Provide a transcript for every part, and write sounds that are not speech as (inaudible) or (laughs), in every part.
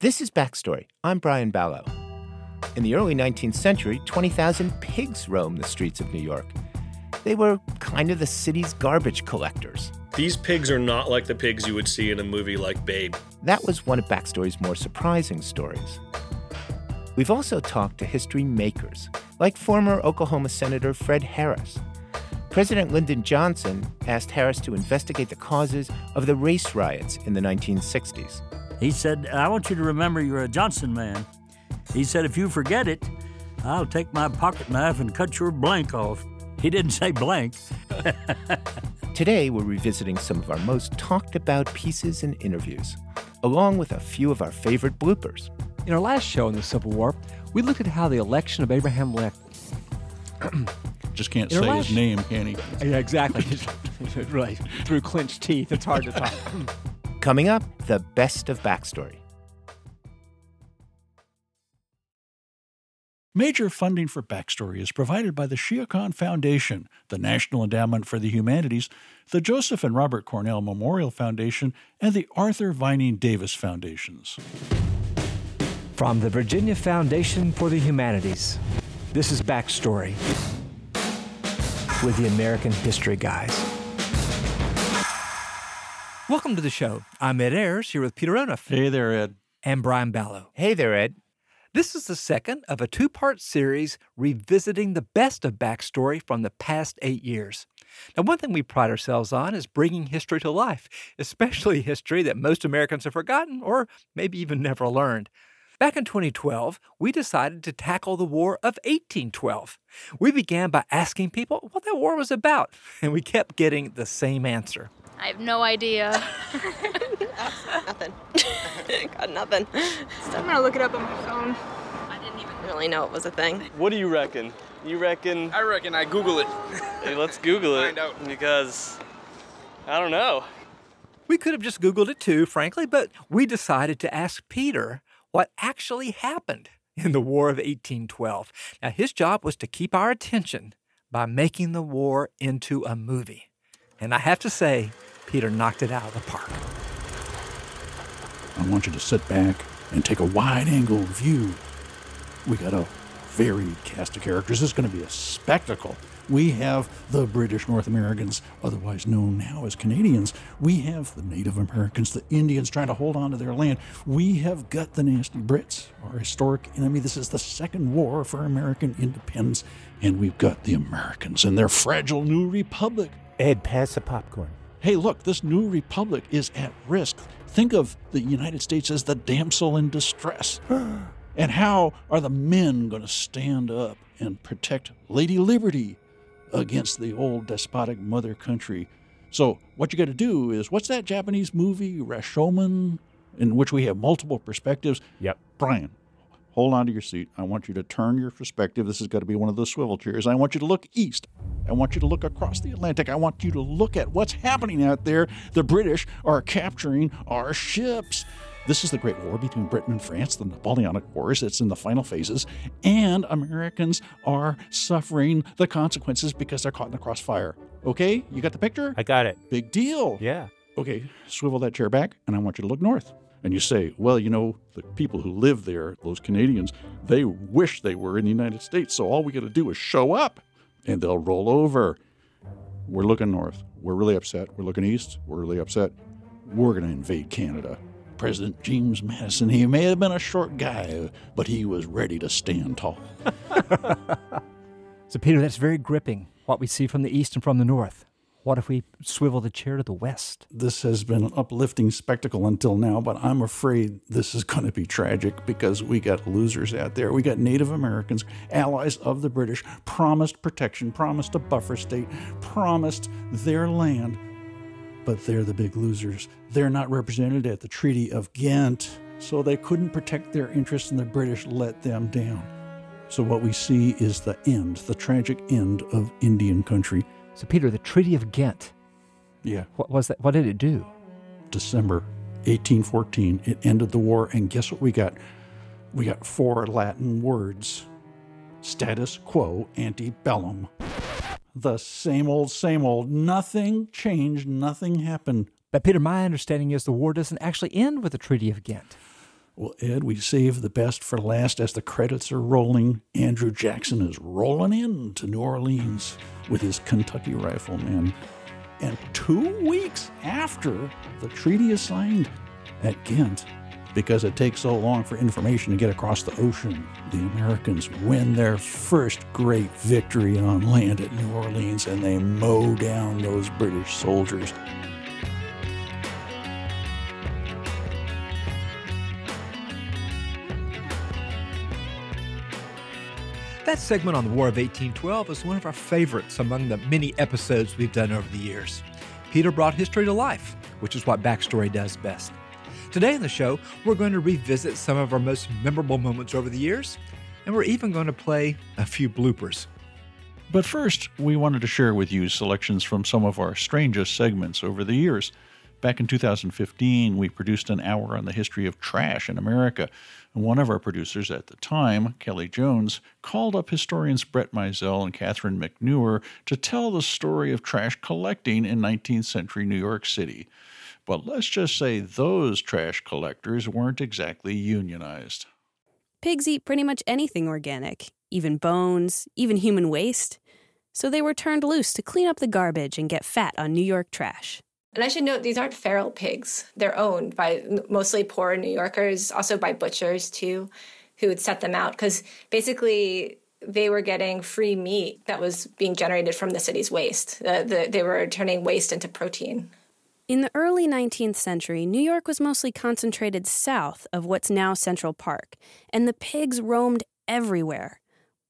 This is Backstory. I'm Brian Balogh. In the early 19th century, 20,000 pigs roamed the streets of New York. They were kind of the city's garbage collectors. These pigs are not like the pigs you would see in a movie like Babe. That was one of Backstory's more surprising stories. We've also talked to history makers, like former Oklahoma Senator Fred Harris. President Lyndon Johnson asked Harris to investigate the causes of the race riots in the 1960s. He said, I want you to remember you're a Johnson man. He said, if you forget it, I'll take my pocket knife and cut your blank off. He didn't say blank. (laughs) Today, we're revisiting some of our most talked about pieces and interviews, along with a few of our favorite bloopers. In our last show on the Civil War, we looked at how the election of Abraham Lincoln. (clears throat) Just can't say his name, can he? Yeah, exactly. (laughs) right. Through clenched teeth, it's hard to talk. (laughs) Coming up, the best of backstory. Major funding for Backstory is provided by the Shia Khan Foundation, the National Endowment for the Humanities, the Joseph and Robert Cornell Memorial Foundation, and the Arthur Vining Davis Foundations. From the Virginia Foundation for the Humanities, this is Backstory with the American History Guys. Welcome to the show. I'm Ed Ayers here with Peter Onuf Hey there, Ed. and Brian Balogh. Hey there, Ed. This is the second of a two part series revisiting the best of backstory from the past eight years. Now, one thing we pride ourselves on is bringing history to life, especially (laughs) history that most Americans have forgotten or maybe even never learned. Back in 2012, we decided to tackle the War of 1812. We began by asking people what that war was about, and we kept getting the same answer. I have no idea. (laughs) Nothing. (laughs) Got nothing. I'm gonna look it up on my phone. I didn't even really know it was a thing. What do you reckon? You reckon? I reckon I Google it. Hey, let's Google it Find out. because I don't know. We could have just Googled it too, frankly, but we decided to ask Peter what actually happened in the War of 1812. Now, his job was to keep our attention by making the war into a movie. And I have to say, Peter knocked it out of the park. I want you to sit back and take a wide angle view. We got a varied cast of characters. This is going to be a spectacle. We have the British North Americans, otherwise known now as Canadians. We have the Native Americans, the Indians trying to hold on to their land. We have got the nasty Brits, our historic enemy. This is the second war for American independence. And we've got the Americans and their fragile new republic. Ed, pass the popcorn. Hey, look, this new republic is at risk. Think of the United States as the damsel in distress. (gasps) and how are the men going to stand up and protect Lady Liberty against the old despotic mother country? So, what you got to do is what's that Japanese movie, Rashomon, in which we have multiple perspectives? Yep. Brian, hold on to your seat. I want you to turn your perspective. This is going to be one of those swivel chairs. I want you to look east. I want you to look across the Atlantic. I want you to look at what's happening out there. The British are capturing our ships. This is the Great War between Britain and France, the Napoleonic Wars. It's in the final phases. And Americans are suffering the consequences because they're caught in the crossfire. Okay? You got the picture? I got it. Big deal. Yeah. Okay, swivel that chair back, and I want you to look north. And you say, well, you know, the people who live there, those Canadians, they wish they were in the United States. So all we got to do is show up, and they'll roll over. We're looking north. We're really upset. We're looking east. We're really upset. We're going to invade Canada. President James Madison, he may have been a short guy, but he was ready to stand tall. (laughs) So, Peter, that's very gripping what we see from the east and from the north. What if we swivel the chair to the west? this has been an uplifting spectacle until now, but I'm afraid this is going to be tragic because we got losers out there. We got Native Americans, allies of the British, promised protection, promised a buffer state, promised their land, but they're the big losers. They're not represented at the Treaty of Ghent, so they couldn't protect their interests, and the British let them down. So, what we see is the end, the tragic end of Indian country. So, Peter, the Treaty of Ghent, Yeah. what was that? What did it do? December 1814. It ended the war, and guess what we got? We got four Latin words status quo ante bellum. The same old, same old. Nothing changed, nothing happened. But, Peter, my understanding is the war doesn't actually end with the Treaty of Ghent. Well, Ed, we save the best for last as the credits are rolling. Andrew Jackson is rolling in to New Orleans with his Kentucky Riflemen. And two weeks after the treaty is signed at Ghent, because it takes so long for information to get across the ocean, the Americans win their first great victory on land at New Orleans and they mow down those British soldiers. That segment on the War of 1812 is one of our favorites among the many episodes we've done over the years. Peter brought history to life, which is what Backstory does best. Today in the show, we're going to revisit some of our most memorable moments over the years, and we're even going to play a few bloopers. But first, we wanted to share with you selections from some of our strangest segments over the years. Back in 2015, we produced an hour on the history of trash in America. And one of our producers at the time, Kelly Jones, called up historians Brett Mizelle and Catherine McNeur to tell the story of trash collecting in 19th century New York City. But let's just say those trash collectors weren't exactly unionized. Pigs eat pretty much anything organic, even bones, even human waste. So they were turned loose to clean up the garbage and get fat on New York trash. And I should note these aren't feral pigs. They're owned by mostly poor New Yorkers, also by butchers too, who would set them out because basically they were getting free meat that was being generated from the city's waste. The, they were turning waste into protein. In the early 19th century, New York was mostly concentrated south of what's now Central Park, and the pigs roamed everywhere.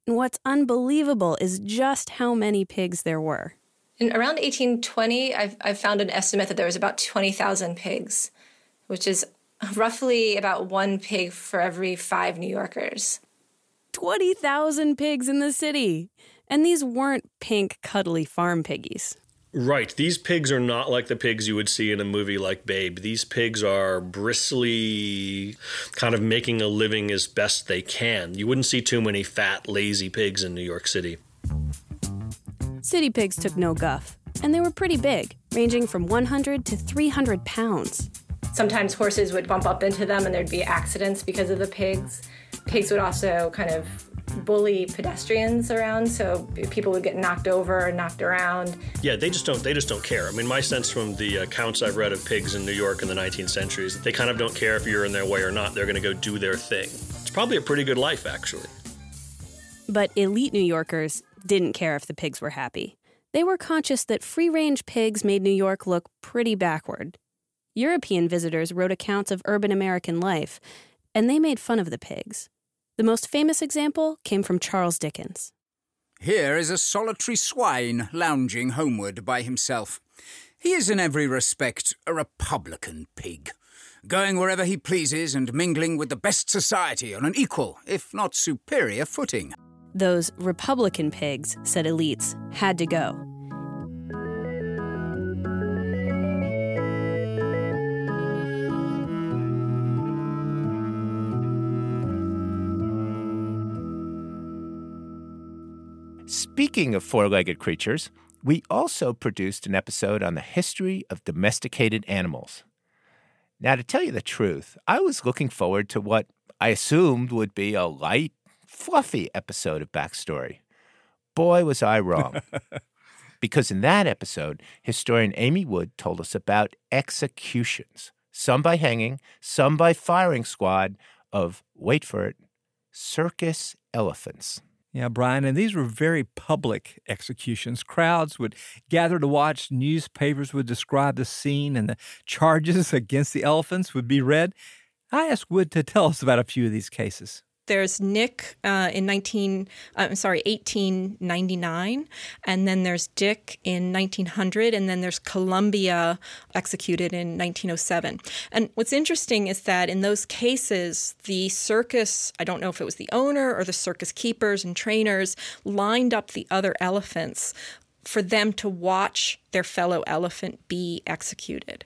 And what's unbelievable is just how many pigs there were. In around 1820, I've, I've found an estimate that there was about 20,000 pigs, which is roughly about one pig for every five New Yorkers. 20,000 pigs in the city! And these weren't pink, cuddly farm piggies. Right. These pigs are not like the pigs you would see in a movie like Babe. These pigs are bristly, kind of making a living as best they can. You wouldn't see too many fat, lazy pigs in New York City. City pigs took no guff, and they were pretty big, ranging from 100 to 300 pounds. Sometimes horses would bump up into them and there'd be accidents because of the pigs. Pigs would also kind of bully pedestrians around so people would get knocked over and knocked around. Yeah they just don't they just don't care. I mean my sense from the accounts i've read of pigs in new york in the 19th century is that they kind of don't care if you're in their way or not. They're going to go do their thing. It's probably a pretty good life actually. But elite new yorkers didn't care if the pigs were happy they were conscious that free range pigs made new york look pretty backward european visitors wrote accounts of urban american life and they made fun of the pigs the most famous example came from Charles Dickens. Here is a solitary swine lounging homeward by himself. He is in every respect a republican pig, going wherever he pleases and mingling with the best society on an equal, if not superior, footing. Those republican pigs, said elites, had to go. Speaking of four legged creatures, we also produced an episode on the history of domesticated animals. Now, to tell you the truth, I was looking forward to what I assumed would be a light, fluffy episode of Backstory. Boy, was I wrong. (laughs) because in that episode, historian Amy Wood told us about executions, some by hanging, some by firing squad, of, wait for it, circus elephants. Yeah, Brian, and these were very public executions. Crowds would gather to watch, newspapers would describe the scene, and the charges (laughs) against the elephants would be read. I asked Wood to tell us about a few of these cases. There's Nick uh, in 19, uh, I'm sorry, 1899, and then there's Dick in 1900, and then there's Columbia executed in 1907. And what's interesting is that in those cases, the circus, I don't know if it was the owner or the circus keepers and trainers, lined up the other elephants for them to watch their fellow elephant be executed.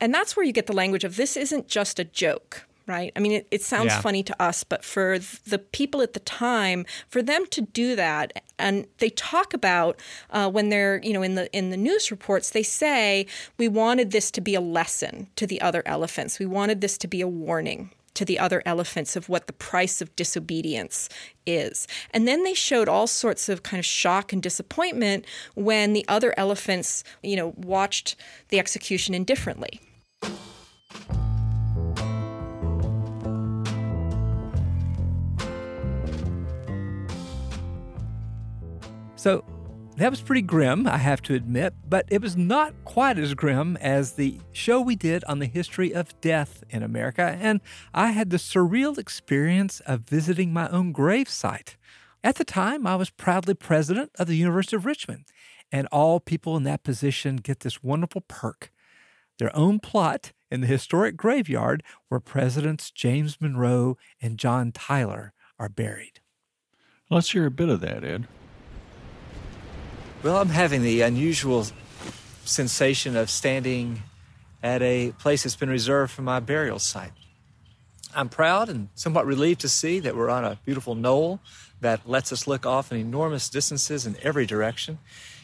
And that's where you get the language of this isn't just a joke right? I mean, it, it sounds Yeah. funny to us, but for the people at the time, for them to do that, and they talk about uh, when they're, you know, in the in the news reports, they say we wanted this to be a lesson to the other elephants. We wanted this to be a warning to the other elephants of what the price of disobedience is. And then they showed all sorts of kind of shock and disappointment when the other elephants, you know, watched the execution indifferently. So that was pretty grim, I have to admit, but it was not quite as grim as the show we did on the history of death in America, and I had the surreal experience of visiting my own gravesite. At the time, I was proudly president of the University of Richmond, and all people in that position get this wonderful perk their own plot in the historic graveyard where Presidents James Monroe and John Tyler are buried. Let's hear a bit of that, Ed. Well, I'm having the unusual sensation of standing at a place that's been reserved for my burial site. I'm proud and somewhat relieved to see that we're on a beautiful knoll that lets us look off in enormous distances in every direction.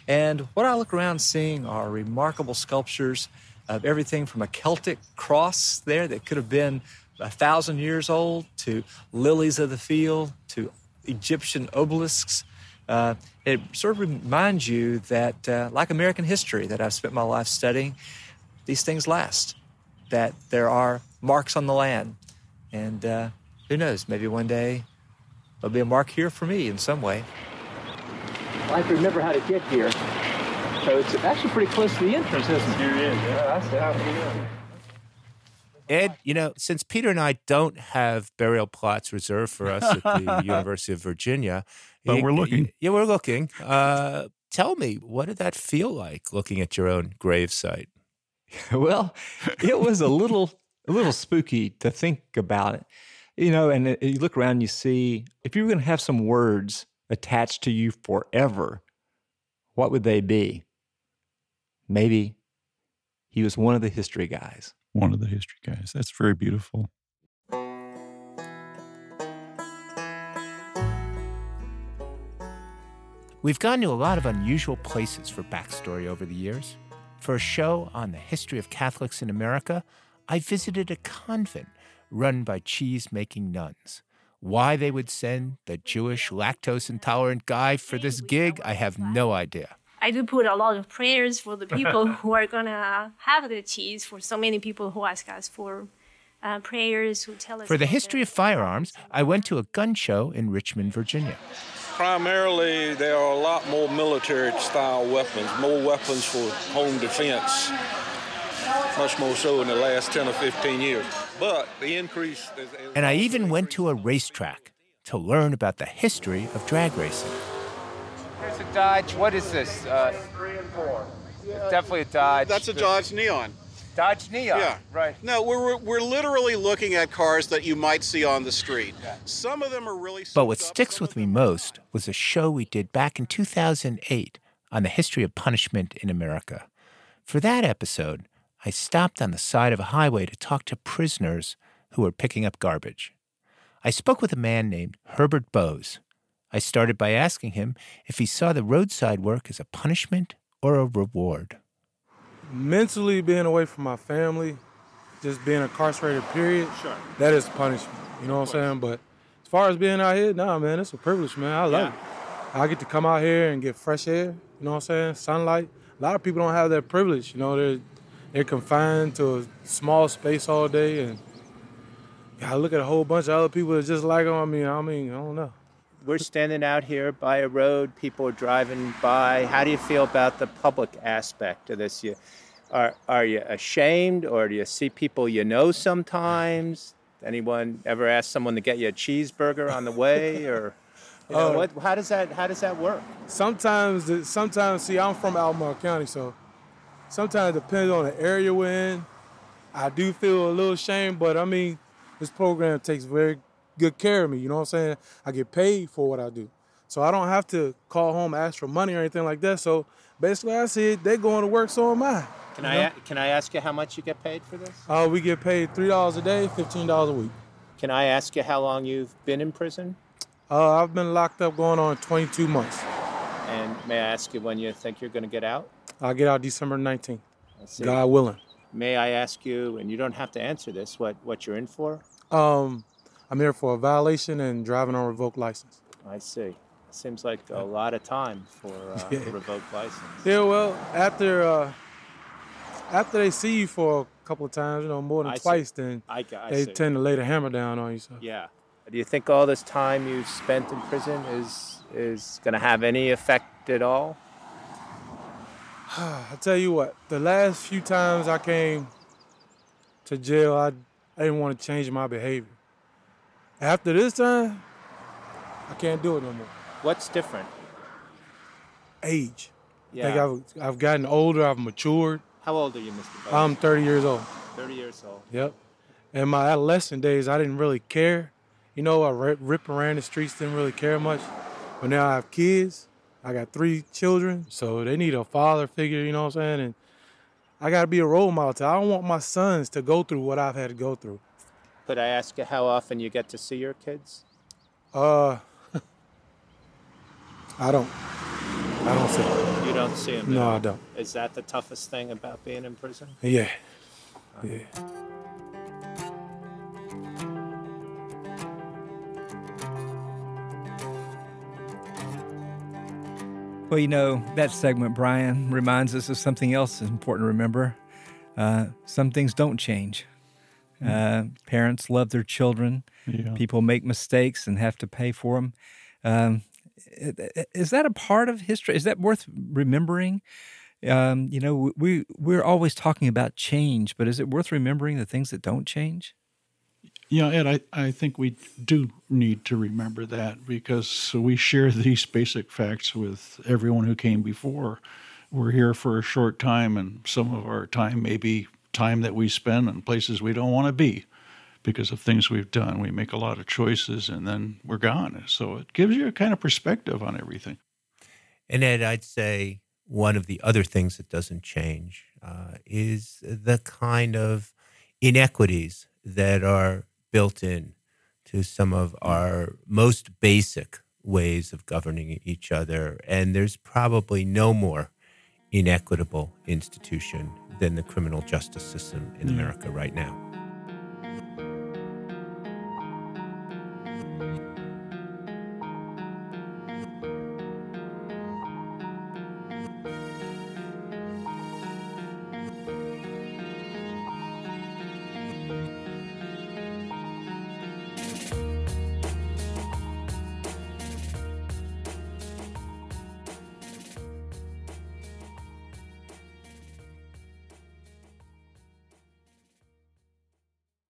And what I look around seeing are remarkable sculptures of everything from a Celtic cross there that could have been a thousand years old to lilies of the field to Egyptian obelisks. Uh, it sort of reminds you that, uh, like American history that I've spent my life studying, these things last, that there are marks on the land. And uh, who knows, maybe one day there'll be a mark here for me in some way. I have to remember how to get here. So it's actually pretty close to the entrance, isn't it? Here it is. Yeah, that's how Ed, you know, since Peter and I don't have burial plots reserved for us at the (laughs) University of Virginia, But you- we're looking. Yeah, we're looking. Uh, tell me, what did that feel like looking at your own gravesite? (laughs) well, it was a little a little spooky to think about it. You know, and it- you look around and you see if you were going to have some words attached to you forever, what would they be? Maybe he was one of the history guys. One of the history guys. That's very beautiful. We've gone to a lot of unusual places for backstory over the years. For a show on the history of Catholics in America, I visited a convent run by cheese making nuns. Why they would send the Jewish lactose intolerant guy for this gig, I have no idea. I do put a lot of prayers for the people (laughs) who are gonna have the cheese. For so many people who ask us for uh, prayers, who tell us For the history of firearms, I went to a gun show in Richmond, Virginia. Primarily, there are a lot more military style weapons, more weapons for home defense, much more so in the last 10 or 15 years. But the increase is. And I even went to a racetrack to learn about the history of drag racing. Here's a Dodge. What is this? Uh, Three and four. it's definitely a Dodge. That's a Dodge Neon. Dodge Neon. Yeah. Right. No, we're, we're literally looking at cars that you might see on the street. Some of them are really. But what sticks with me most was a show we did back in 2008 on the history of punishment in America. For that episode, I stopped on the side of a highway to talk to prisoners who were picking up garbage. I spoke with a man named Herbert Bowes. I started by asking him if he saw the roadside work as a punishment or a reward. mentally being away from my family, just being incarcerated, period, Sure. that is punishment. You know what I'm saying? But as far as being out here, nah, man, it's a privilege, man. I love it. I get to come out here and get fresh air. You know what I'm saying? Sunlight. A lot of people don't have that privilege. You know, they're they're confined to a small space all day, and I look at a whole bunch of other people that just like them. I mean, I mean, I don't know. We're standing out here by a road, people are driving by. How do you feel about the public aspect of this? You, are, are you ashamed or do you see people you know sometimes? Anyone ever ask someone to get you a cheeseburger on the way or you know, Uh, (laughs) what, how does that how does that work? Sometimes, sometimes, see, I'm from Albemarle County, so sometimes it depends on the area we're in. I do feel a little shame, but I mean, this program takes very good care of me. You know what I'm saying? I get paid for what I do, so I don't have to call home ask for money or anything like that. So basically, I said. They going to work, so am I. Can I know? can I ask you how much you get paid for this? Uh, we get paid three dollars a day, fifteen dollars a week. Can I ask you how long you've been in prison? Uh, I've been locked up going on 22 months. And may I ask you when you think you're going to get out? I'll get out December 19th. see. God willing. May I ask you, and you don't have to answer this, what, what you're in for? Um, I'm here for a violation and driving on revoked license. I see. Seems like a lot of time for uh, (laughs) Yeah. revoked license. Yeah, well, after uh, after they see you for a couple of times, you know, more than I see. twice, then I I they see. tend to lay the hammer down on you. So. Yeah. Do you think all this time you've spent in prison is is going to have any effect at all? (sighs) I tell you what, the last few times I came to jail, I, I didn't want to change my behavior. After this time, I can't do it no more. What's different? Age. Yeah. think I've, I've gotten older, I've matured. How old are you, Mr. I'm 30 years old. 30 years old. Yep. In my adolescent days, I didn't really care. You know, I rip around the streets, didn't really care much. But now I have kids. I got three children, so they need a father figure, you know what I'm saying? And I got to be a role model. I don't want my sons to go through what I've had to go through. Could I ask you how often you get to see your kids? Uh, I don't. I don't see. them. You don't see them. No, I don't. Is that the toughest thing about being in prison? Yeah. Yeah. Well, you know, that segment, Brian, reminds us of something else that's important to remember. Uh, some things don't change. Uh, parents love their children. Yeah. People make mistakes and have to pay for them. Um, is that a part of history? Is that worth remembering? Um, you know, we we're always talking about change, but is it worth remembering the things that don't change? Yeah, Ed, I, I think we do need to remember that because we share these basic facts with everyone who came before. We're here for a short time, and some of our time may be time that we spend in places we don't want to be because of things we've done. We make a lot of choices and then we're gone. So it gives you a kind of perspective on everything. And Ed, I'd say one of the other things that doesn't change uh, is the kind of inequities that are built in to some of our most basic ways of governing each other. And there's probably no more inequitable institution than the criminal justice system in Yeah. America right now.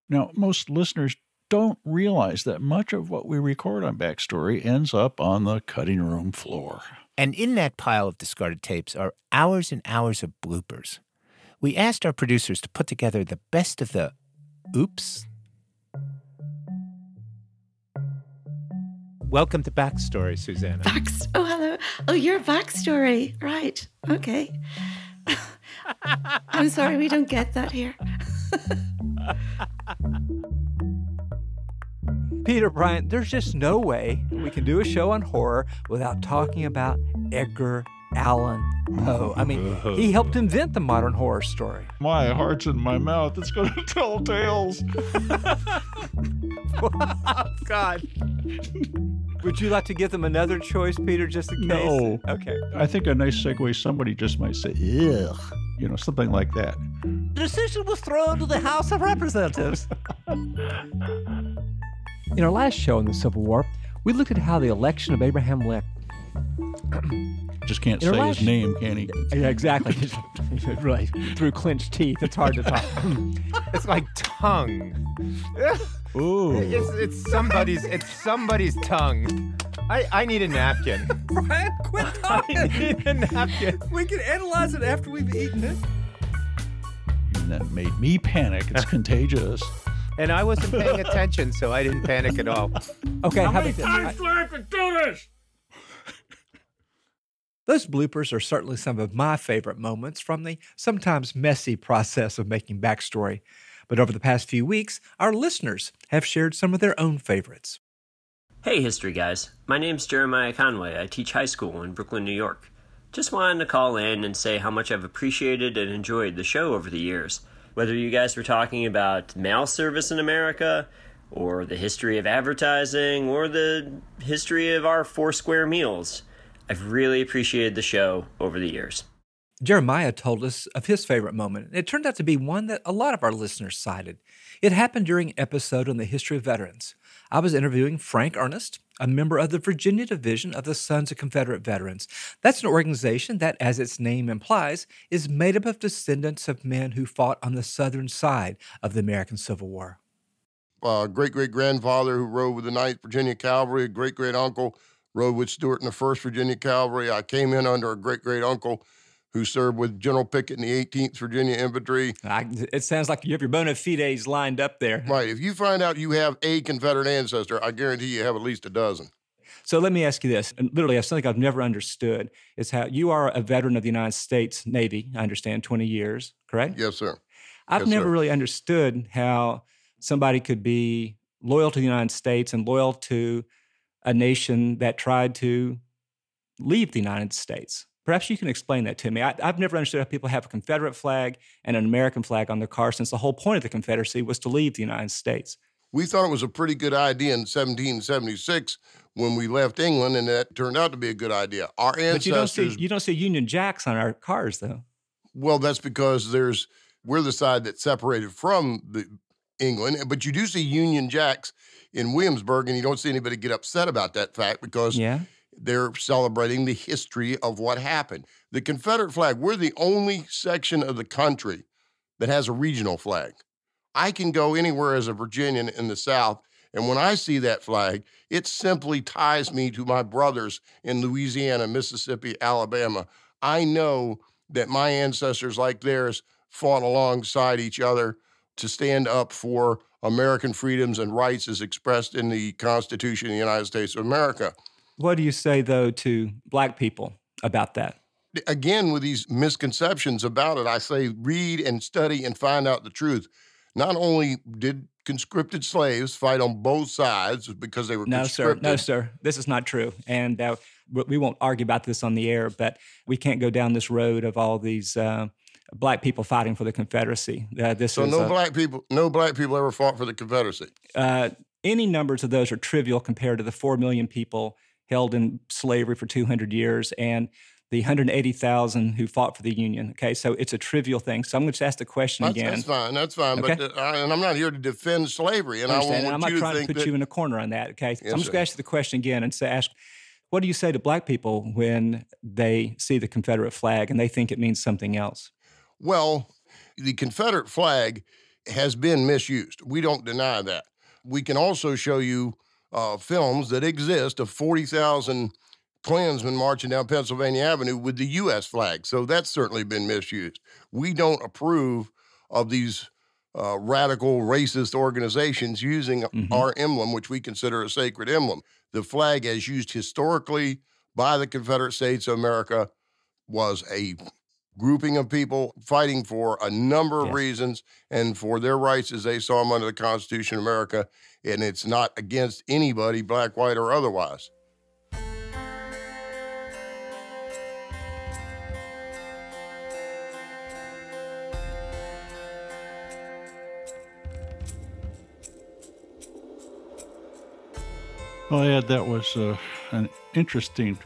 Now, most listeners don't realize that much of what we record on Backstory ends up on the cutting room floor. And in that pile of discarded tapes are hours and hours of bloopers. We asked our producers to put together the best of the oops. Welcome to Backstory, Susanna. Backs- oh, hello. Oh, your backstory. Right. Okay. (laughs) I'm sorry we don't get that here. (laughs) Peter Bryant, there's just no way we can do a show on horror without talking about Edgar Allan Poe. I mean, he helped invent the modern horror story. My heart's in my mouth. It's going (laughs) to tell tales. (laughs) Oh, God. Would you like to give them another choice, Peter, just in case? No. Okay. I think a nice segue, somebody just might say, ugh, you know, something like that. The decision was thrown to the House of Representatives. (laughs) In our last show in the Civil War, we looked at how the election of Abraham Lincoln. (clears throat) Just can't In say last- his name, can he? Yeah, exactly. (laughs) (laughs) really, through clenched teeth, it's hard to talk. (laughs) It's like tongue. Ooh. It's, it's somebody's it's somebody's tongue. I, I need a napkin. Brian, quit talking. I need a napkin. We can analyze it after we've eaten it. And that made me panic. It's contagious. And I wasn't paying attention, so I didn't panic at all. Okay, How how many about this? times do I have to do this? Those bloopers are certainly some of my favorite moments from the sometimes messy process of making backstory. But over the past few weeks, our listeners have shared some of their own favorites. Hey, history guys. My name's Jeremiah Conway. I teach high school in Brooklyn, New York. Just wanted to call in and say how much I've appreciated and enjoyed the show over the years. Whether you guys were talking about mail service in America, or the history of advertising, or the history of our four square meals. I've really appreciated the show over the years. Jeremiah told us of his favorite moment. It turned out to be one that a lot of our listeners cited. It happened during an episode on the history of veterans. I was interviewing Frank Earnest, a member of the Virginia Division of the Sons of Confederate Veterans. That's an organization that, as its name implies, is made up of descendants of men who fought on the southern side of the American Civil War. Uh, great great grandfather who rode with the 9th Virginia Cavalry, great great uncle rode with Stuart in the 1st Virginia Cavalry. I came in under a great great uncle who served with General Pickett in the 18th Virginia Infantry. I, it sounds like you have your bona fides lined up there. Right. If you find out you have a Confederate ancestor, I guarantee you have at least a dozen. So let me ask you this. And literally, something I've never understood is how you are a veteran of the United States Navy, I understand, 20 years, correct? Yes, sir. I've Yes, never sir. really understood how somebody could be loyal to the United States and loyal to a nation that tried to leave the United States. Perhaps you can explain that to me. I, I've never understood how people have a Confederate flag and an American flag on their car since the whole point of the Confederacy was to leave the United States. We thought it was a pretty good idea in 1776 when we left England, and that turned out to be a good idea. Our ancestors. But you don't see you don't see Union Jacks on our cars though. Well, that's because there's we're the side that separated from the England, but you do see Union Jacks in Williamsburg, and you don't see anybody get upset about that fact because Yeah. They're celebrating the history of what happened. The Confederate flag, we're the only section of the country that has a regional flag. I can go anywhere as a Virginian in the South, and when I see that flag, it simply ties me to my brothers in Louisiana, Mississippi, Alabama. I know that my ancestors, like theirs, fought alongside each other to stand up for American freedoms and rights as expressed in the Constitution of the United States of America. What do you say though to black people about that? Again, with these misconceptions about it, I say read and study and find out the truth. Not only did conscripted slaves fight on both sides because they were No, sir. conscripted. No, sir. This is not true. And uh, we won't argue about this on the air, but we can't go down this road of all these uh, black people fighting for the Confederacy. Uh, this So is no black people, no black people ever fought for the Confederacy. uh, any numbers of those are trivial compared to the 4 million people held in slavery for 200 years and the 180,000 who fought for the Union. Okay, so it's a trivial thing. So I'm going to just ask the question That's, again. that's fine. That's fine. Okay. But uh, I, and I'm not here to defend slavery, and I, want and I'm not trying to put that you in a corner on that. Okay, so Yes, I'm just going to ask you the question again and say, ask, what do you say to black people when they see the Confederate flag and they think it means something else? Well, the Confederate flag has been misused. We don't deny that. We can also show you uh, films that exist of 40,000 Klansmen marching down Pennsylvania Avenue with the U.S. flag. So that's certainly been misused. We don't approve of these uh, radical racist organizations using our emblem, which we consider a sacred emblem. The flag, as used historically by the Confederate States of America, was a grouping of people fighting for a number of reasons and for their rights as they saw them under the Constitution of America. And it's not against anybody, black, white, or otherwise. Well, Ed, that was uh, an interesting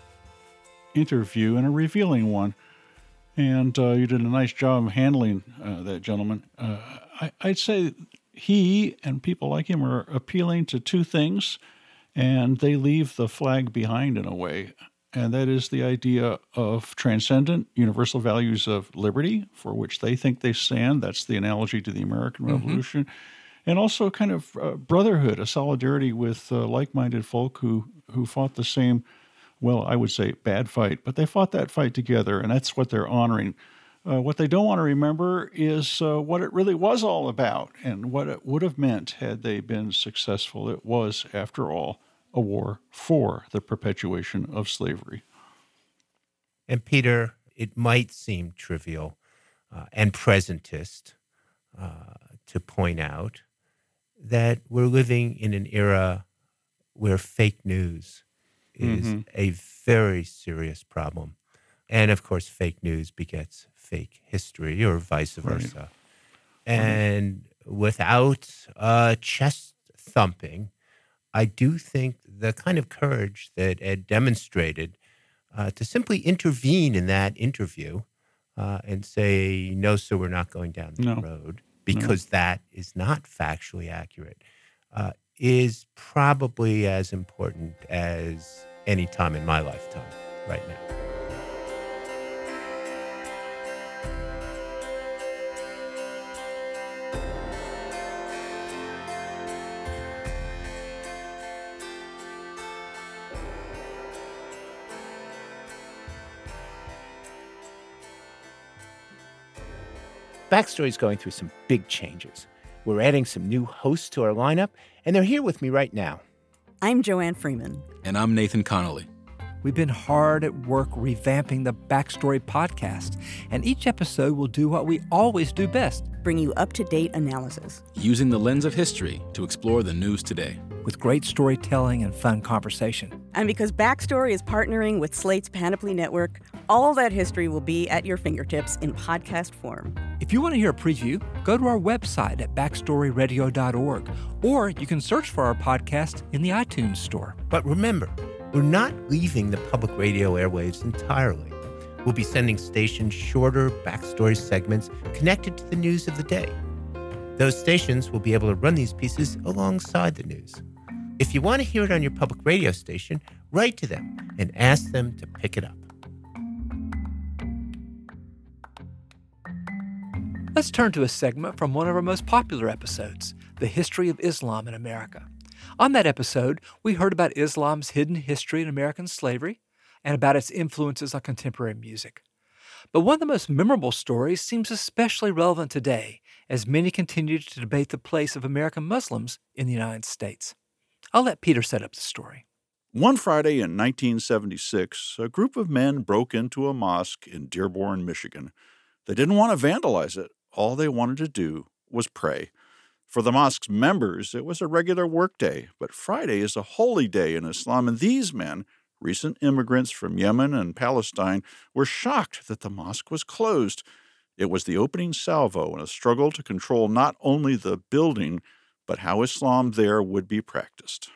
interview and a revealing one. And uh, you did a nice job handling uh, that gentleman. Uh, I, I'd say he and people like him are appealing to two things, and they leave the flag behind in a way. And that is the idea of transcendent universal values of liberty, for which they think they stand. That's the analogy to the American Mhm. Revolution and also kind of uh, brotherhood, a solidarity with uh, like-minded folk who who fought the same, well, I would say bad fight, but they fought that fight together, and that's what they're honoring. Uh, what they don't want to remember is uh, what it really was all about and what it would have meant had they been successful. It was, after all, a war for the perpetuation of slavery. And Peter, it might seem trivial uh, and presentist uh, to point out that we're living in an era where fake news is Mhm. a very serious problem. And of course, fake news begets fake history or vice Right. versa. And without a chest thumping, I do think the kind of courage that Ed demonstrated uh, to simply intervene in that interview uh, and say, no, sir, we're not going down the No. road because that is not factually accurate, uh, is probably as important as any time in my lifetime right now. Backstory is going through some big changes. We're adding some new hosts to our lineup, and they're here with me right now. I'm Joanne Freeman. And I'm Nathan Connolly. We've been hard at work revamping the Backstory podcast, and each episode will do what we always do best bring you up to date analysis. Using the lens of history to explore the news today. with great storytelling and fun conversation. And because Backstory is partnering with Slate's Panoply Network, all that history will be at your fingertips in podcast form. If you want to hear a preview, go to our website at backstoryradio.org, or you can search for our podcast in the iTunes store. But remember, we're not leaving the public radio airwaves entirely. We'll be sending stations shorter backstory segments connected to the news of the day. Those stations will be able to run these pieces alongside the news. If you want to hear it on your public radio station, write to them and ask them to pick it up. Let's turn to a segment from one of our most popular episodes The History of Islam in America. On that episode, we heard about Islam's hidden history in American slavery and about its influences on contemporary music. But one of the most memorable stories seems especially relevant today as many continue to debate the place of American Muslims in the United States. I'll let Peter set up the story. One Friday in 1976, a group of men broke into a mosque in Dearborn, Michigan. They didn't want to vandalize it. All they wanted to do was pray. For the mosque's members, it was a regular workday, but Friday is a holy day in Islam, and these men, recent immigrants from Yemen and Palestine, were shocked that the mosque was closed. It was the opening salvo in a struggle to control not only the building, but how Islam there would be practiced.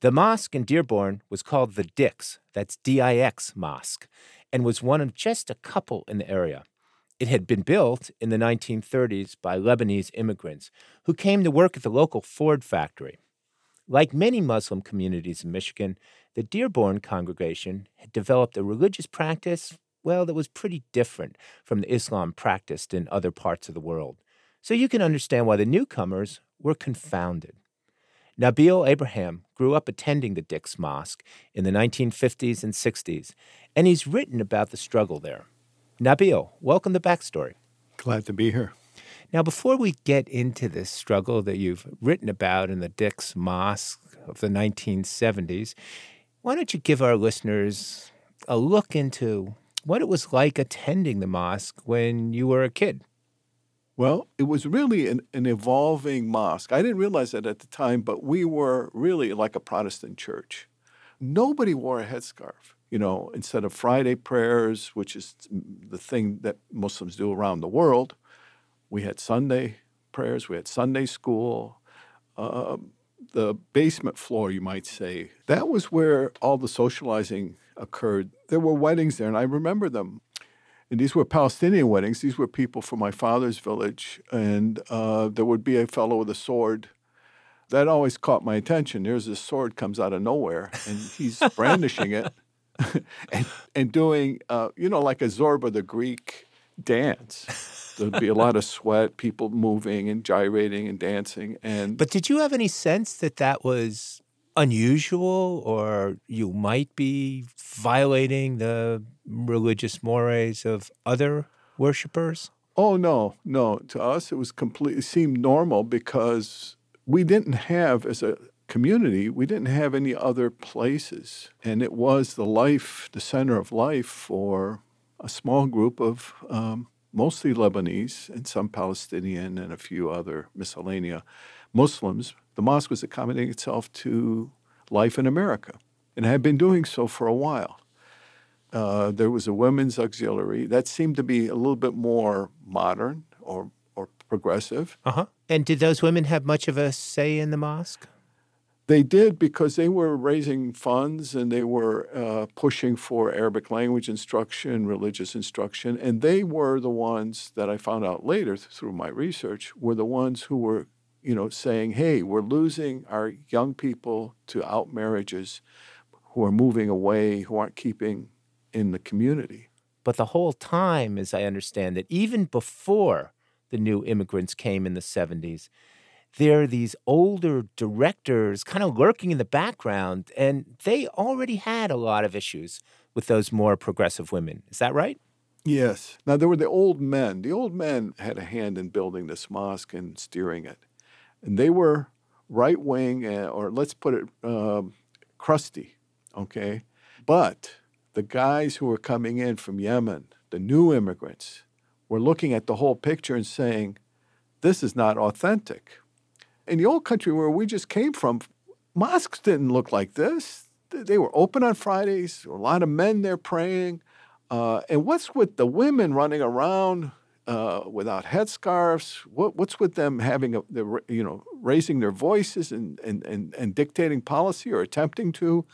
The mosque in Dearborn was called the Dix, that's D I X Mosque, and was one of just a couple in the area. It had been built in the 1930s by Lebanese immigrants who came to work at the local Ford factory. Like many Muslim communities in Michigan, the Dearborn congregation had developed a religious practice, well, that was pretty different from the Islam practiced in other parts of the world. So you can understand why the newcomers were confounded. Nabeel Abraham grew up attending the Dix Mosque in the 1950s and 60s, and he's written about the struggle there. Nabeel, welcome to Backstory. Glad to be here. Now, before we get into this struggle that you've written about in the Dix Mosque of the 1970s, why don't you give our listeners a look into what it was like attending the mosque when you were a kid? Well, it was really an, an evolving mosque. I didn't realize that at the time, but we were really like a Protestant church. Nobody wore a headscarf. You know, instead of Friday prayers, which is the thing that Muslims do around the world, we had Sunday prayers, we had Sunday school. Uh, the basement floor, you might say, that was where all the socializing occurred. There were weddings there, and I remember them. And these were Palestinian weddings. These were people from my father's village. And uh, there would be a fellow with a sword. That always caught my attention. There's this sword comes out of nowhere, and he's brandishing it (laughs) and, and doing, uh, you know, like a Zorba the Greek dance. There'd be a lot of sweat, people moving and gyrating and dancing. And But did you have any sense that that was unusual or you might be violating the religious mores of other worshippers? Oh no, no. To us, it was completely seemed normal because we didn't have as a community, we didn't have any other places, and it was the life, the center of life for a small group of um, mostly Lebanese and some Palestinian and a few other miscellanea Muslims. The mosque was accommodating itself to life in America, and had been doing so for a while. Uh, there was a women's auxiliary that seemed to be a little bit more modern or or progressive. Uh huh. And did those women have much of a say in the mosque? They did because they were raising funds and they were uh, pushing for Arabic language instruction, religious instruction, and they were the ones that I found out later through my research were the ones who were, you know, saying, "Hey, we're losing our young people to out marriages, who are moving away, who aren't keeping in the community." But the whole time, as I understand it, even before the new immigrants came in the 70s, there are these older directors kind of lurking in the background, and they already had a lot of issues with those more progressive women. Is that right? Yes. Now, there were the old men. The old men had a hand in building this mosque and steering it. And they were right wing, uh, or let's put it um, crusty, okay? But the guys who were coming in from Yemen, the new immigrants, were looking at the whole picture and saying, this is not authentic in the old country where we just came from, mosques didn't look like this. They were open on Fridays. A lot of men there praying. Uh, and what's with the women running around uh, without headscarves? What, what's with them having, a, the, you know, raising their voices and, and, and, and dictating policy or attempting to?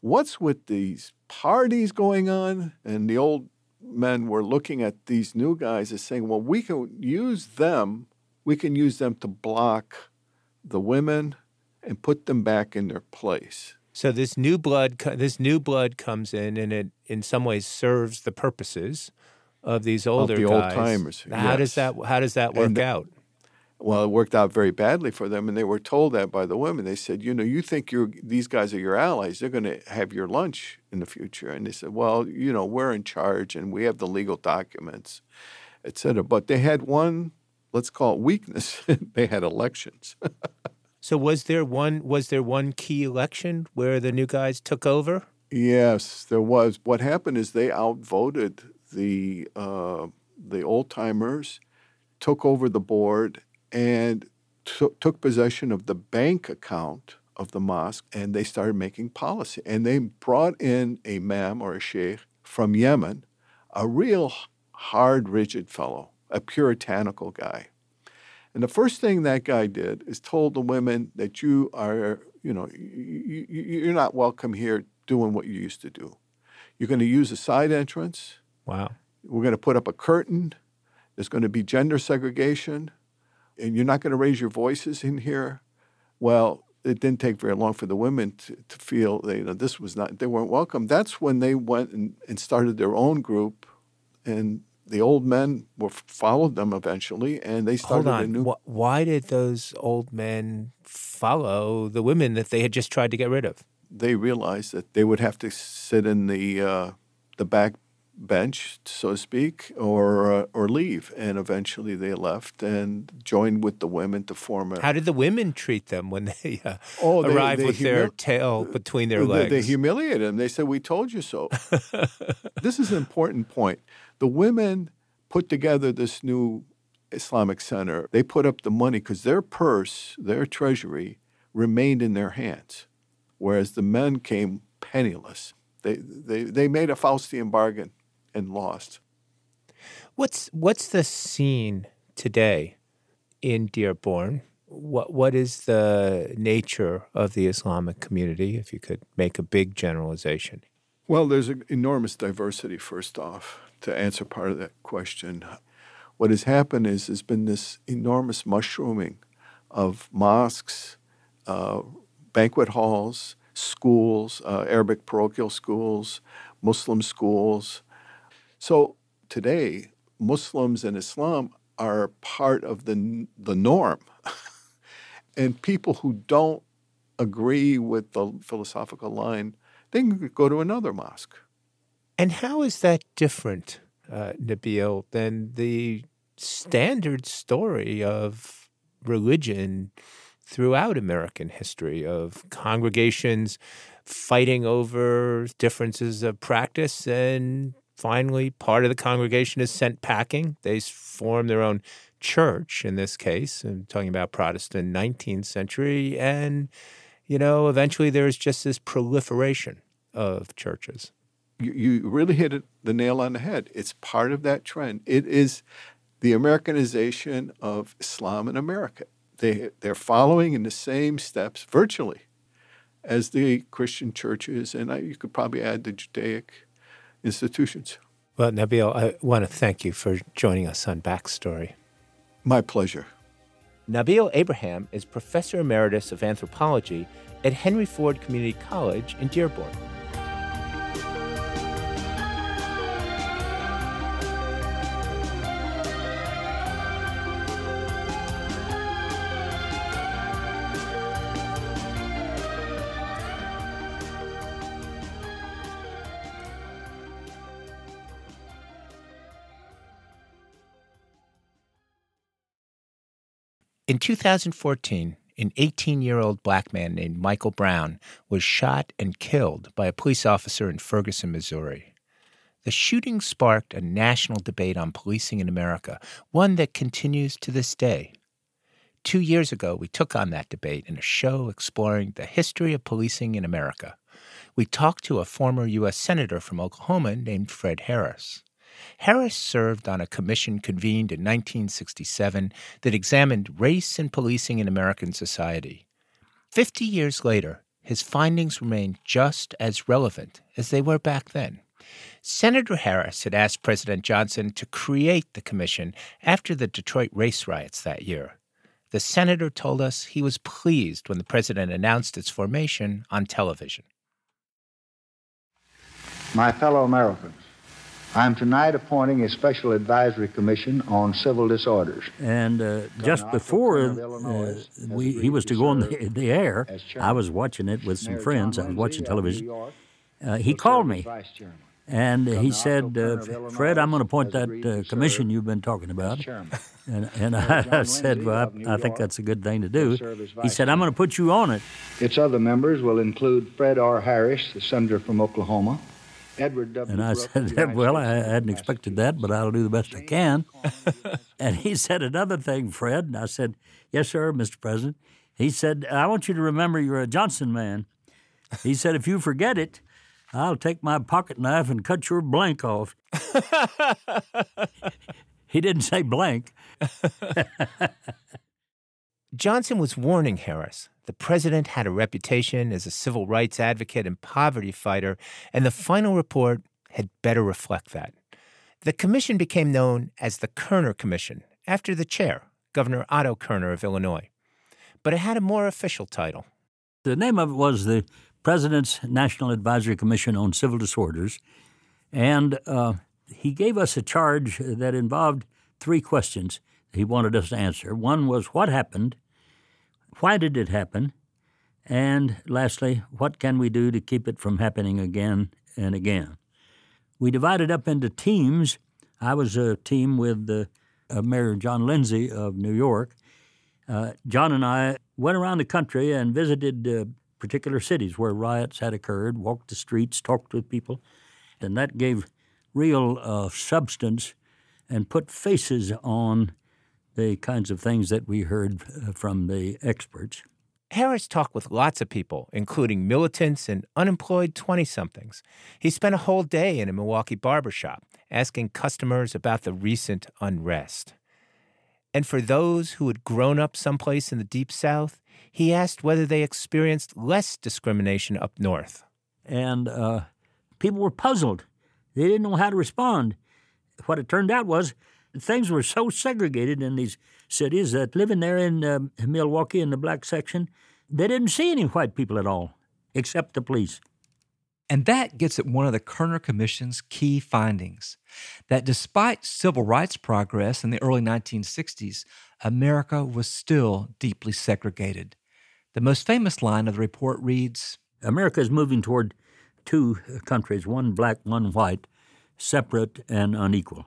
What's with these parties going on? And the old men were looking at these new guys as saying, well, we can use them, we can use them to block the women and put them back in their place. So this new blood, this new blood comes in, and it in some ways serves the purposes of these older of the guys. old timers. How does that How does that work And- out? Well, it worked out very badly for them, and they were told that by the women. They said, "You know, you think you're these guys are your allies? They're going to have your lunch in the future." And they said, "Well, you know, we're in charge, and we have the legal documents, et cetera." But they had one, let's call it weakness. (laughs) they had elections. (laughs) So was there one was there one key election where the new guys took over? Yes, there was. What happened is they outvoted the uh, the old timers, took over the board, and took took possession of the bank account of the mosque, and they started making policy. And they brought in a imam or a sheikh from Yemen, a real hard, rigid fellow, a puritanical guy. And the first thing that guy did is told the women that you are, you know, you, you, you're not welcome here doing what you used to do. You're going to use a side entrance. Wow. We're going to put up a curtain. There's going to be gender segregation. And you're not going to raise your voices in here. Well, it didn't take very long for the women to, to feel that you know, this was not, they weren't welcome. That's when they went and, and started their own group. And the old men were followed them eventually, and they Hold started a new. Wh- Why did those old men follow the women that they had just tried to get rid of? They realized that they would have to sit in the uh, the back bench, so to speak, or uh, or leave. And eventually, they left and joined with the women to form a. How did the women treat them when they uh, Oh, they- arrived they with their tail between their They- legs? They humiliated them. They said, "We told you so." (laughs) this is an important point. The women put together this new Islamic center. They put up the money because their purse, their treasury, remained in their hands, whereas the men came penniless. They they they made a Faustian bargain and lost. What's what's the scene today in Dearborn? What what is the nature of the Islamic community? If you could make a big generalization. Well, there's an enormous diversity, first off, to answer part of that question. What has happened is there's been this enormous mushrooming of mosques, uh, banquet halls, schools, uh, Arabic parochial schools, Muslim schools. So today, Muslims and Islam are part of the, the norm. (laughs) and people who don't agree with the philosophical line, they can go to another mosque. And how is that different, uh, Nabeel, than the standard story of religion throughout American history of congregations fighting over differences of practice and finally part of the congregation is sent packing? They form their own church in this case i'm talking about protestant 19th century and you know eventually there's just this proliferation of churches you, you really hit it, the nail on the head. It's part of that trend. It is the Americanization of Islam in America. They, they're following in the same steps virtually as the Christian churches, and I, you could probably add the Judaic institutions. Well, Nabeel, I want to thank you for joining us on Backstory. My pleasure. Nabeel Abraham is Professor Emeritus of Anthropology at Henry Ford Community College in Dearborn. In 2014, an 18 year old black man named Michael Brown was shot and killed by a police officer in Ferguson, Missouri. The shooting sparked a national debate on policing in America, one that continues to this day. Two years ago, we took on that debate in a show exploring the history of policing in America. We talked to a former U.S. Senator from Oklahoma named Fred Harris. Harris served on a commission convened in 1967 that examined race and policing in American society. Fifty years later, his findings remain just as relevant as they were back then. Senator Harris had asked President Johnson to create the commission after the Detroit race riots that year. The senator told us he was pleased when the president announced its formation on television. My fellow Americans, I'm tonight appointing a special advisory commission on civil disorders. And uh, just before uh, we, he was to go on the, the air, I was watching it with some friends. I was watching television. Uh, he called me. And he said, uh, Fred, I'm going to appoint that uh, commission you've been talking about. (laughs) And, and I, said, Well, I, I, think that's a good thing to do. He said, I'm going to put you on it. Its other members will include Fred R. Harris, the senator from Oklahoma, Edward W. And I said, Well, I hadn't expected that, but I'll do the best I can. (laughs) and he said another thing, Fred. And I said, Yes, sir, Mr. President. He said, I want you to remember you're a Johnson man. He said, If you forget it, I'll take my pocket knife and cut your blank off. (laughs) he didn't say blank. (laughs) Johnson was warning Harris. The president had a reputation as a civil rights advocate and poverty fighter, and the final report had better reflect that. The commission became known as the Kerner Commission, after the chair, Governor Otto Kerner of Illinois. But it had a more official title. The name of it was the President's National Advisory Commission on Civil Disorders, and uh, he gave us a charge that involved three questions he wanted us to answer. One was what happened, why did it happen, and lastly, what can we do to keep it from happening again and again? We divided up into teams. I was a team with uh, Mayor John Lindsay of New York. Uh, John and I went around the country and visited uh, particular cities where riots had occurred, walked the streets, talked with people, and that gave real uh, substance and put faces on the kinds of things that we heard uh, from the experts. Harris talked with lots of people, including militants and unemployed 20 somethings. He spent a whole day in a Milwaukee barbershop asking customers about the recent unrest. And for those who had grown up someplace in the Deep South, he asked whether they experienced less discrimination up north. And uh, people were puzzled. They didn't know how to respond. What it turned out was things were so segregated in these cities that living there in uh, Milwaukee in the black section, they didn't see any white people at all, except the police. And that gets at one of the Kerner Commission's key findings that despite civil rights progress in the early 1960s, America was still deeply segregated. The most famous line of the report reads America is moving toward two countries, one black, one white, separate and unequal.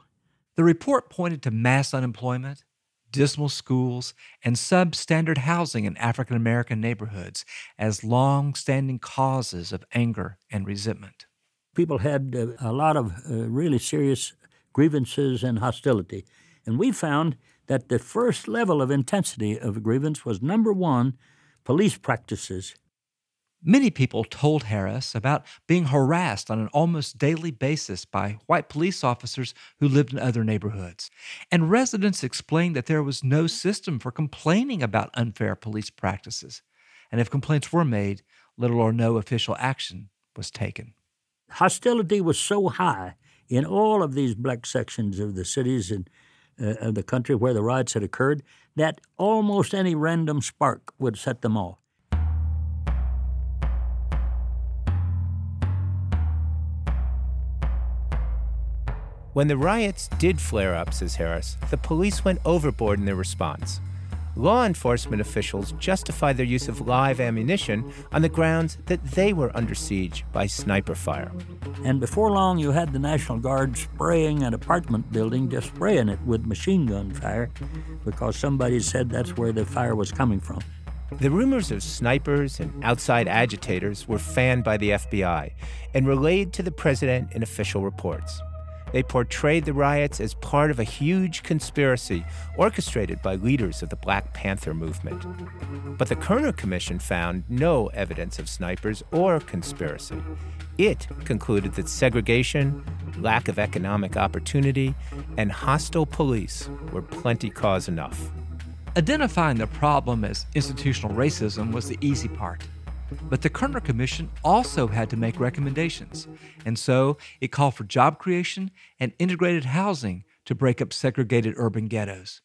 The report pointed to mass unemployment, dismal schools, and substandard housing in African American neighborhoods as long standing causes of anger and resentment. People had uh, a lot of uh, really serious grievances and hostility. And we found that the first level of intensity of grievance was number one, police practices. Many people told Harris about being harassed on an almost daily basis by white police officers who lived in other neighborhoods. And residents explained that there was no system for complaining about unfair police practices. And if complaints were made, little or no official action was taken. Hostility was so high in all of these black sections of the cities and uh, of the country where the riots had occurred that almost any random spark would set them off. When the riots did flare up, says Harris, the police went overboard in their response. Law enforcement officials justified their use of live ammunition on the grounds that they were under siege by sniper fire. And before long, you had the National Guard spraying an apartment building, just spraying it with machine gun fire because somebody said that's where the fire was coming from. The rumors of snipers and outside agitators were fanned by the FBI and relayed to the president in official reports. They portrayed the riots as part of a huge conspiracy orchestrated by leaders of the Black Panther movement. But the Kerner Commission found no evidence of snipers or conspiracy. It concluded that segregation, lack of economic opportunity, and hostile police were plenty cause enough. Identifying the problem as institutional racism was the easy part. But the Kerner Commission also had to make recommendations, and so it called for job creation and integrated housing to break up segregated urban ghettos.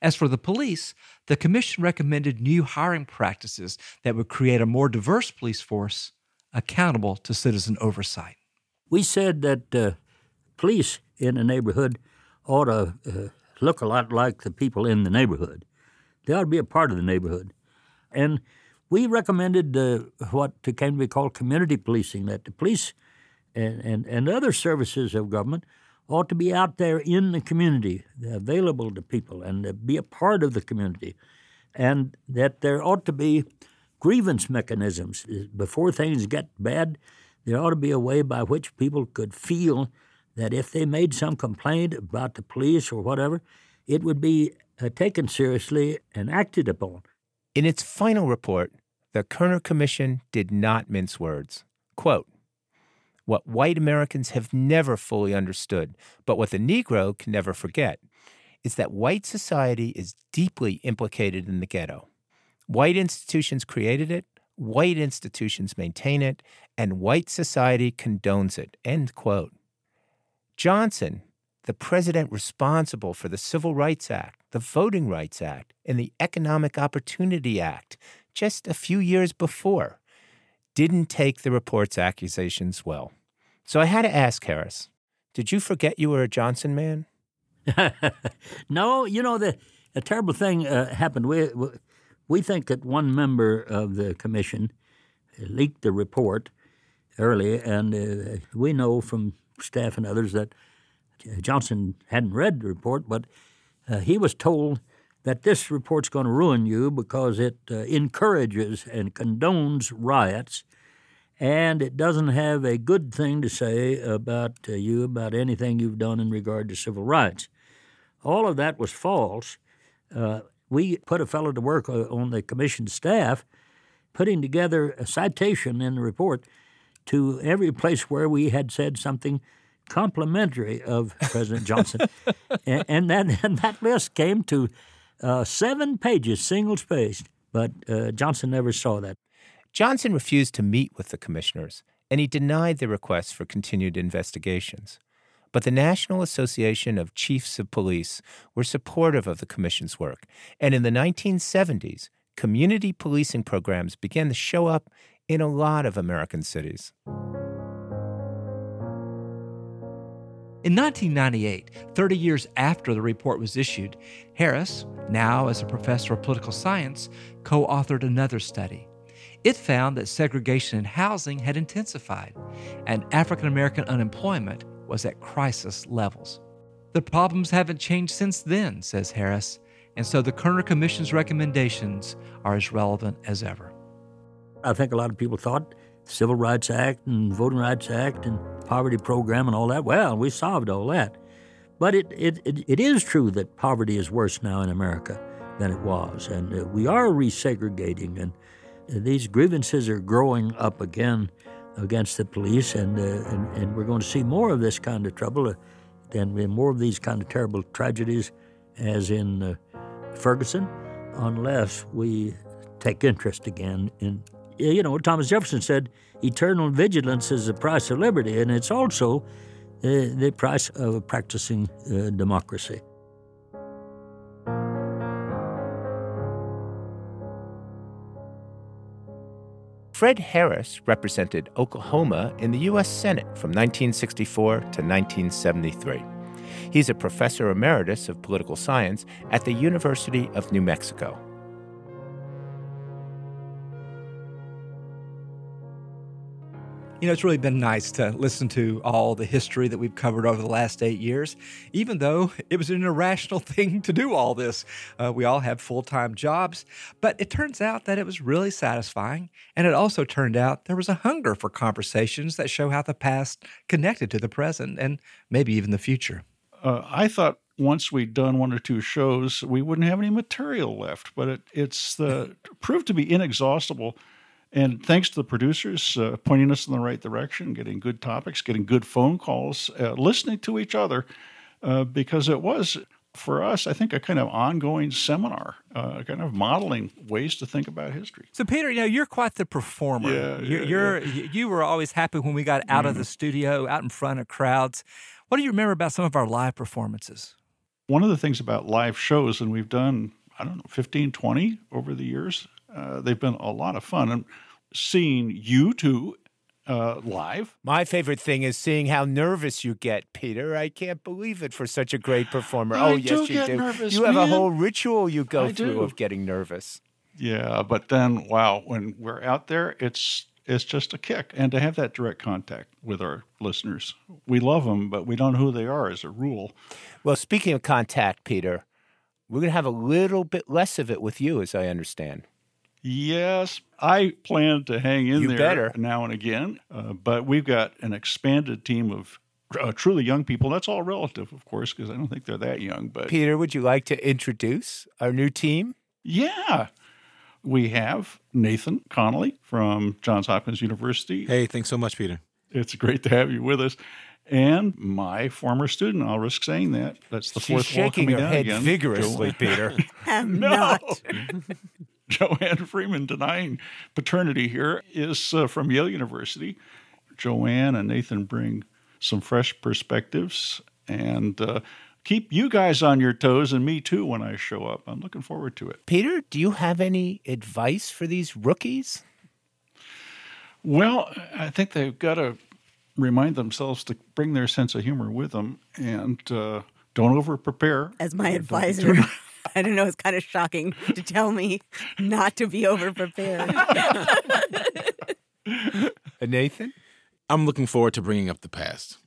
As for the police, the Commission recommended new hiring practices that would create a more diverse police force accountable to citizen oversight. We said that uh, police in a neighborhood ought to uh, look a lot like the people in the neighborhood. They ought to be a part of the neighborhood. And we recommended uh, what came to be called community policing, that the police and, and, and other services of government ought to be out there in the community, available to people, and be a part of the community. And that there ought to be grievance mechanisms. Before things get bad, there ought to be a way by which people could feel that if they made some complaint about the police or whatever, it would be uh, taken seriously and acted upon. In its final report, the Kerner Commission did not mince words. Quote, what white Americans have never fully understood, but what the Negro can never forget, is that white society is deeply implicated in the ghetto. White institutions created it, white institutions maintain it, and white society condones it. End quote. Johnson, the president responsible for the Civil Rights Act, the Voting Rights Act, and the Economic Opportunity Act just a few years before, didn't take the report's accusations well. So I had to ask Harris, did you forget you were a Johnson man? (laughs) no, you know, the, a terrible thing uh, happened. We, we think that one member of the commission leaked the report early, and uh, we know from staff and others that Johnson hadn't read the report, but uh, he was told that this report's going to ruin you because it uh, encourages and condones riots, and it doesn't have a good thing to say about uh, you, about anything you've done in regard to civil rights. All of that was false. Uh, we put a fellow to work uh, on the commission staff putting together a citation in the report to every place where we had said something complimentary of President Johnson. (laughs) and, and, that, (laughs) and that list came to uh, seven pages, single spaced, but uh, Johnson never saw that. Johnson refused to meet with the commissioners, and he denied the request for continued investigations. But the National Association of Chiefs of Police were supportive of the commission's work, and in the 1970s, community policing programs began to show up in a lot of American cities. In 1998, 30 years after the report was issued, Harris, now as a professor of political science, co authored another study. It found that segregation in housing had intensified, and African American unemployment was at crisis levels. The problems haven't changed since then, says Harris, and so the Kerner Commission's recommendations are as relevant as ever. I think a lot of people thought Civil Rights Act and Voting Rights Act and poverty program and all that. Well, we solved all that. But it, it, it, it is true that poverty is worse now in America than it was. And uh, we are resegregating, and uh, these grievances are growing up again against the police. And, uh, and, and, we're going to see more of this kind of trouble uh, and more of these kind of terrible tragedies as in uh, Ferguson, unless we take interest again in you know, Thomas Jefferson said, eternal vigilance is the price of liberty, and it's also the, the price of practicing uh, democracy. Fred Harris represented Oklahoma in the U.S. Senate from 1964 to 1973. He's a professor emeritus of political science at the University of New Mexico. You know, it's really been nice to listen to all the history that we've covered over the last eight years, even though it was an irrational (laughs) thing to do all this. Uh, we all have full time jobs, but it turns out that it was really satisfying. And it also turned out there was a hunger for conversations that show how the past connected to the present and maybe even the future. Uh, I thought once we'd done one or two shows, we wouldn't have any material left, but it, it's uh, proved to be inexhaustible. And thanks to the producers uh, pointing us in the right direction, getting good topics, getting good phone calls, uh, listening to each other, uh, because it was for us, I think, a kind of ongoing seminar, uh, kind of modeling ways to think about history. So, Peter, you know, you're quite the performer. Yeah, you're, yeah, you're yeah. you were always happy when we got out of the studio, out in front of crowds. What do you remember about some of our live performances? One of the things about live shows, and we've done, I don't know, 15, 20 over the years, uh, they've been a lot of fun. And seeing you two uh, live. My favorite thing is seeing how nervous you get, Peter. I can't believe it for such a great performer. I oh, yes, you get do. nervous, you have a whole ritual you go I through do. of getting nervous. Yeah, but then wow, when we're out there, it's it's just a kick, and to have that direct contact with our listeners, we love them, but we don't know who they are as a rule. Well, speaking of contact, Peter, we're going to have a little bit less of it with you, as I understand. Yes, I plan to hang in You there better. now and again, uh, but we've got an expanded team of uh, truly young people. That's all relative, of course, because I don't think they're that young. But Peter, would you like to introduce our new team? yeah, we have Nathan Connolly from Johns Hopkins University. Hey, thanks so much, Peter. It's great to have you with us. And my former student, I'll risk saying that. That's the She's fourth wall shaking coming her down head again. vigorously, Jo- Peter. (laughs) I'm (laughs) No. not. (laughs) (laughs) Joanne Freeman denying paternity here is uh, from Yale University. Joanne and Nathan bring some fresh perspectives and uh, keep you guys on your toes and me too when I show up. I'm looking forward to it. Peter, do you have any advice for these rookies? Well, I think they've got to remind themselves to bring their sense of humor with them and uh, don't over prepare. As my advisor, (laughs) I don't know, it's kind of shocking to tell me not to be over prepared. (laughs) Uh, Nathan? I'm looking forward to bringing up the past.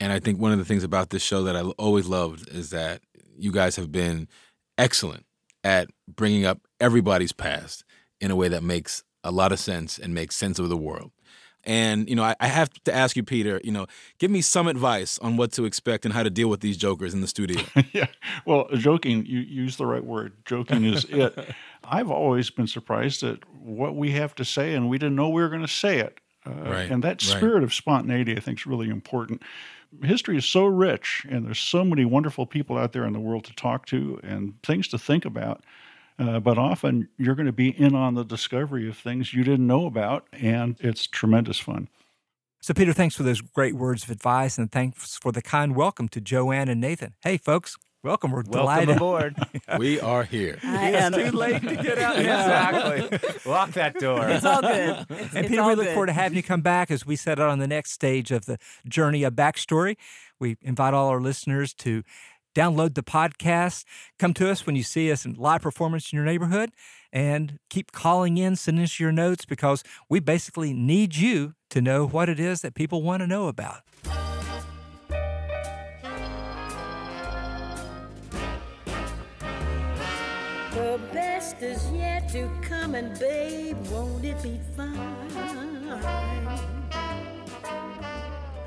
And I think one of the things about this show that I always loved is that you guys have been excellent at bringing up everybody's past in a way that makes a lot of sense and makes sense of the world. And, you know, I, I have to ask you, Peter, you know, give me some advice on what to expect and how to deal with these jokers in the studio. (laughs) yeah. Well, joking, you use the right word. Joking is (laughs) it. I've always been surprised at what we have to say, and we didn't know we were going to say it. Uh, Right, And that right. spirit of spontaneity, I think, is really important. History is so rich, and there's so many wonderful people out there in the world to talk to and things to think about. Uh, but often you're going to be in on the discovery of things you didn't know about, and it's tremendous fun. So, Peter, thanks for those great words of advice and thanks for the kind welcome to Joanne and Nathan. Hey, folks, welcome. We're Welcome delighted. aboard. (laughs) we are here. I It's am- too late to get out now. exactly. Lock that door. It's all good. It's, And it's Peter, we look good. forward to having you come back as we set out on the next stage of the journey of backstory. We invite all our listeners to download the podcast, come to us when you see us in live performance in your neighborhood, and keep calling in, sending us your notes because we basically need you to know what it is that people want to know about. The best is yet to come, and babe, won't it be fine?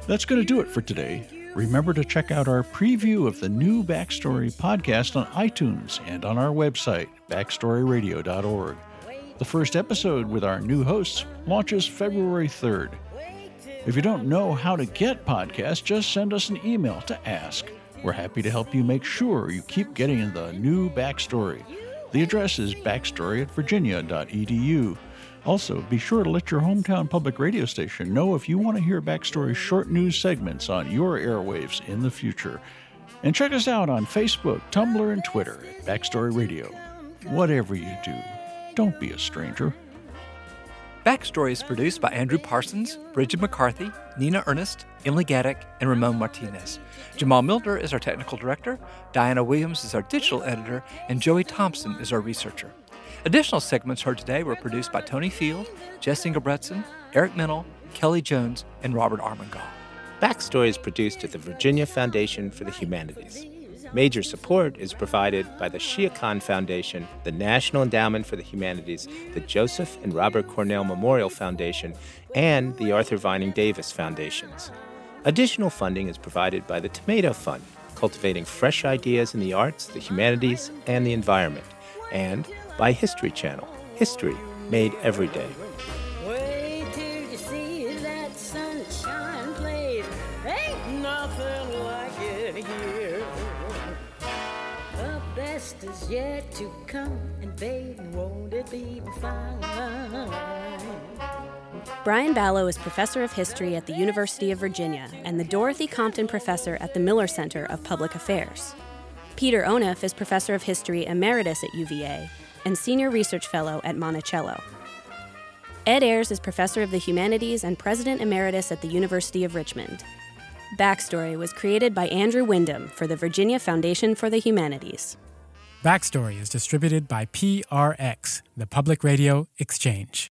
That's going to do it for today. Remember to check out our preview of the new Backstory podcast on iTunes and on our website, backstoryradio.org. The first episode with our new hosts launches February 3rd. If you don't know how to get podcasts, just send us an email to ask. We're happy to help you make sure you keep getting the new Backstory. The address is backstory at virginia.edu. Also, be sure to let your hometown public radio station know if you want to hear Backstory short news segments on your airwaves in the future. And check us out on Facebook, Tumblr, and Twitter at Backstory Radio. Whatever you do, don't be a stranger. Backstory is produced by Andrew Parsons, Bridget McCarthy, Nina Earnest, Emily Gadek, and Ramon Martinez. Jamal Milner is our technical director, Diana Williams is our digital editor, and Joey Thompson is our researcher. Additional segments heard today were produced by Tony Field, Jess Ingebretson, Eric Mennel, Kelly Jones, and Robert Armengol. Backstory is produced at the Virginia Foundation for the Humanities. Major support is provided by the Shia Khan Foundation, the National Endowment for the Humanities, the Joseph and Robert Cornell Memorial Foundation, and the Arthur Vining Davis Foundations. Additional funding is provided by the Tomato Fund, cultivating fresh ideas in the arts, the humanities, and the environment, and by History Channel, history made every day. Wait till you see that sunshine place. Ain't nothing like it here. The best is yet to come, and baby, won't it be fine? Brian Balogh is professor of history at the University of Virginia and the Dorothy Compton professor at the Miller Center of Public Affairs. Peter Onuf is professor of history emeritus at UVA and senior research fellow at Monticello. Ed Ayers is professor of the humanities and president emeritus at the University of Richmond. Backstory was created by Andrew Wyndham for the Virginia Foundation for the Humanities. Backstory is distributed by PRX, the Public Radio Exchange.